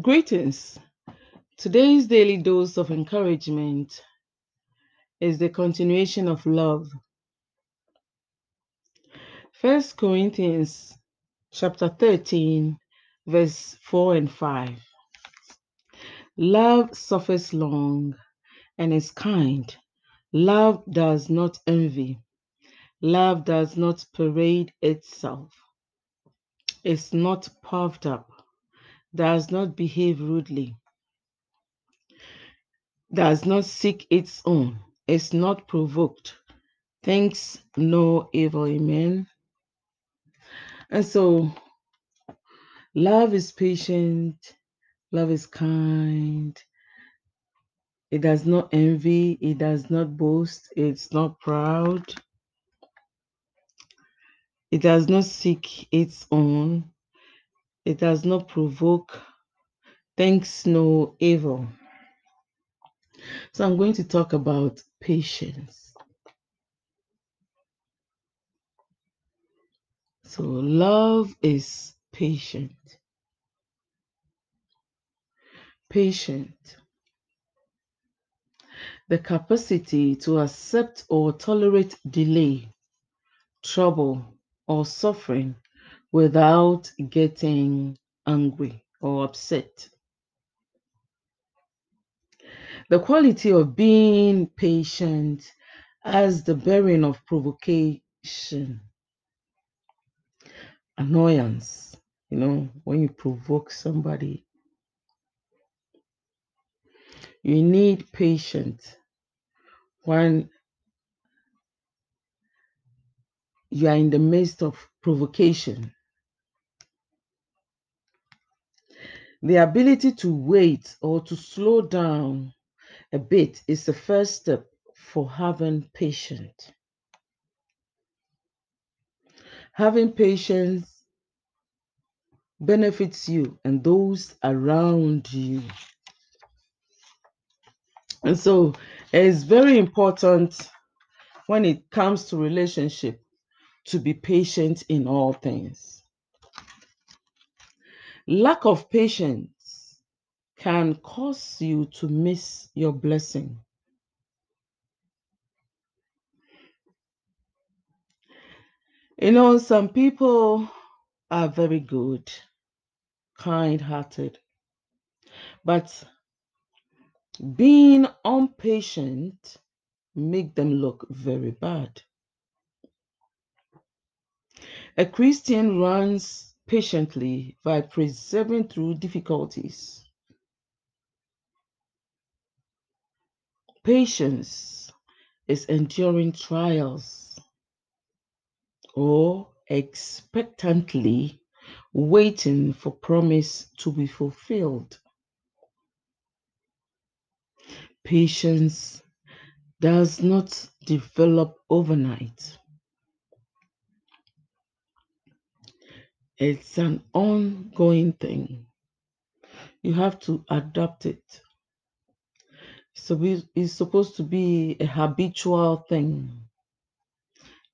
Greetings. Today's daily dose of encouragement is the continuation of love. First Corinthians chapter 13, verse 4 and 5. Love suffers long and is kind. Love does not envy. Love does not parade itself. Is not puffed up. Does not behave rudely. Does not seek its own. Is not provoked. Thinks no evil. Amen. And so, love is patient. Love is kind. It does not envy. It does not boast. It's not proud. It does not seek its own. It does not provoke. Thinks no evil. So I'm going to talk about patience. So love is patient. Patient. The capacity to accept or tolerate delay, trouble, or suffering without getting angry or upset. The quality of being patient as the bearing of provocation, annoyance, you know, when you provoke somebody. You need patience when you are in the midst of provocation. The ability to wait or to slow down a bit is the first step for having patience. Having patience benefits you and those around you. And so it's very important when it comes to relationship to be patient in all things. Lack of patience can cause you to miss your blessing. You know, some people are very good, kind hearted, but being impatient make them look very bad. A Christian runs patiently by persevering through difficulties. Patience is enduring trials or expectantly waiting for promise to be fulfilled. Patience does not develop overnight. It's an ongoing thing. You have to adapt it. So it's supposed to be a habitual thing.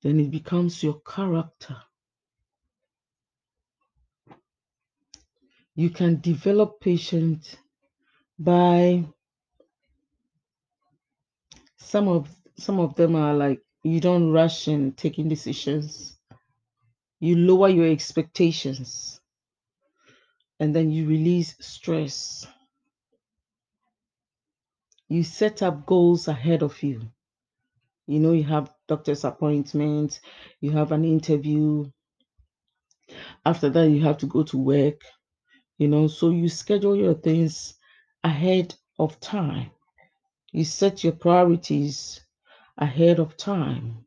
Then it becomes your character. You can develop patience by some of some of them are like you don't rush in taking decisions you lower your expectations and then you release stress. You set up goals ahead of you. You know you have doctor's appointment you have an interview. After that you have to go to work you know so you schedule your things ahead of time. You set your priorities ahead of time.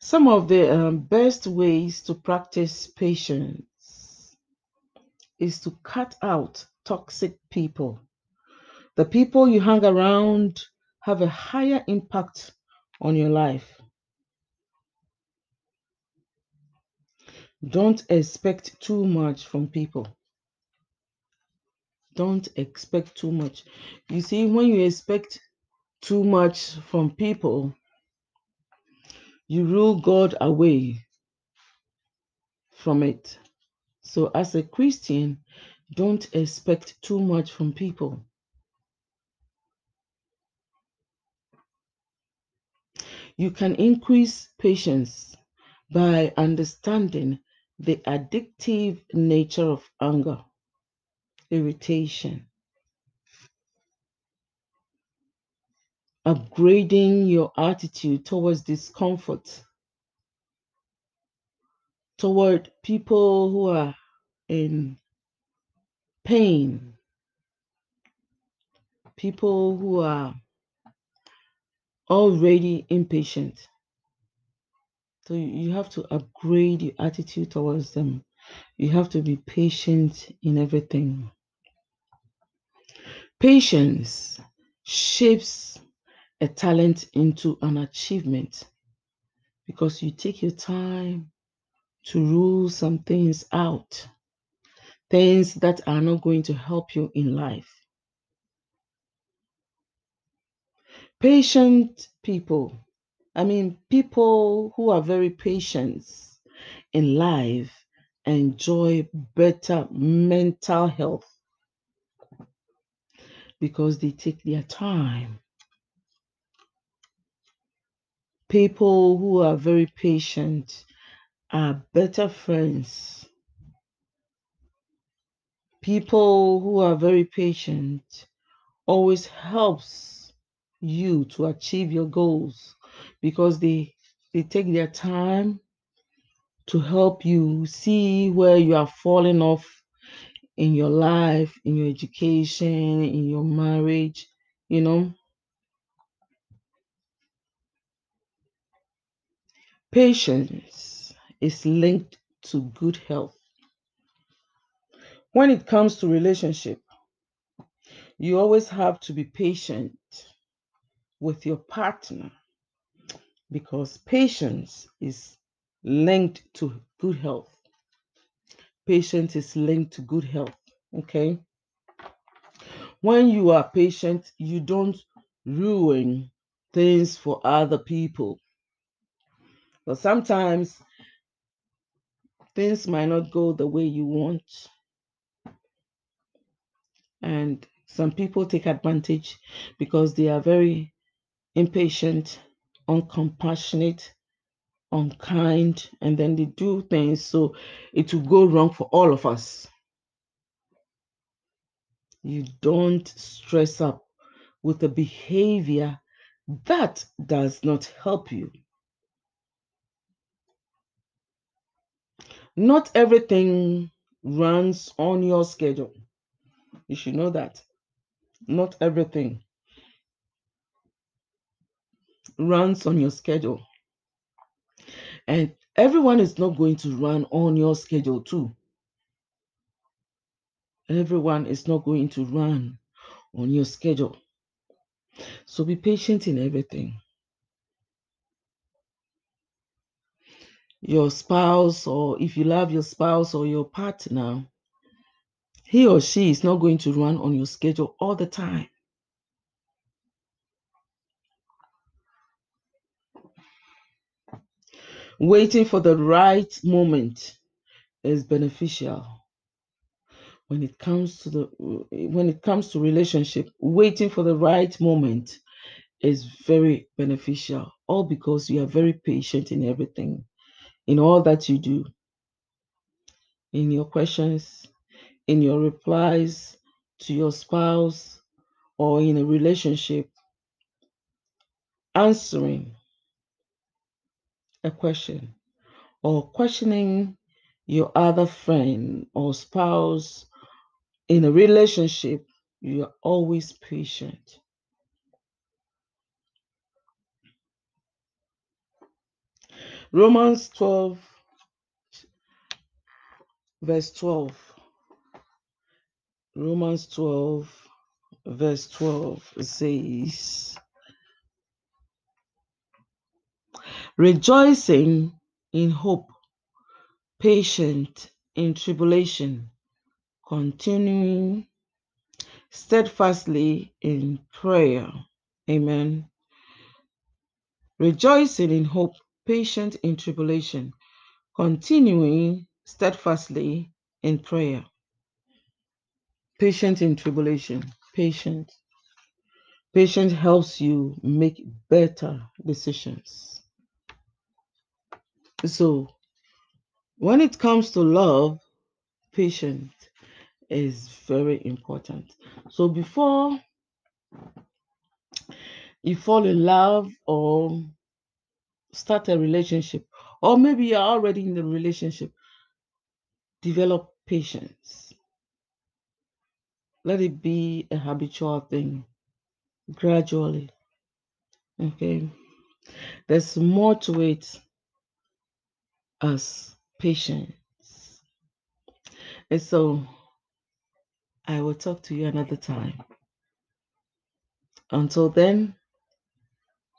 Some of the um, best ways to practice patience is to cut out toxic people. The people you hang around have a higher impact on your life. Don't expect too much from people don't expect too much. You see, when you expect too much from people, you rule God away from it. So, as a Christian, don't expect too much from people. You can increase patience by understanding the addictive nature of anger, irritation, upgrading your attitude towards discomfort, toward people who are in pain, people who are already impatient. So you have to upgrade your attitude towards them. You have to be patient in everything. Patience shapes a talent into an achievement because you take your time to rule some things out, things that are not going to help you in life. Patient people, I mean, people who are very patient in life enjoy better mental health because they take their time. People who are very patient are better friends. People who are very patient always helps you to achieve your goals because they they take their time to help you see where you are falling off in your life, in your education, in your marriage, you know. Patience is linked to good health. When it comes to relationship, you always have to be patient with your partner because patience is linked to good health. Patience is linked to good health. Okay. When you are patient, you don't ruin things for other people. But sometimes things might not go the way you want. And some people take advantage because they are very impatient, uncompassionate, unkind, and then they do things so it will go wrong for all of us. You don't stress up with a behavior that does not help you. Not everything runs on your schedule. You should know that. Not everything runs on your schedule. And everyone is not going to run on your schedule too. Everyone is not going to run on your schedule. So be patient in everything. Your spouse, or if you love your spouse or your partner, he or she is not going to run on your schedule all the time. Waiting for the right moment is beneficial when it comes to the when it comes to relationship waiting for the right moment is very beneficial all because you are very patient in everything in all that you do in your questions in your replies to your spouse or in a relationship answering a question or questioning your other friend or spouse in a relationship, you are always patient. Romans 12, verse 12. Romans 12, verse 12 says, Rejoicing in hope, patient in tribulation, continuing steadfastly in prayer. Amen. Rejoicing in hope, patient in tribulation, continuing steadfastly in prayer, patient in tribulation, patient. Patience helps you make better decisions. So, when it comes to love, patience is very important. So, before you fall in love or start a relationship, or maybe you're already in the relationship, develop patience. Let it be a habitual thing gradually. Okay. There's more to it as patience. And so I will talk to you another time. Until then,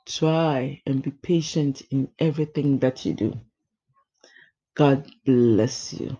try and be patient in everything that you do. God bless you.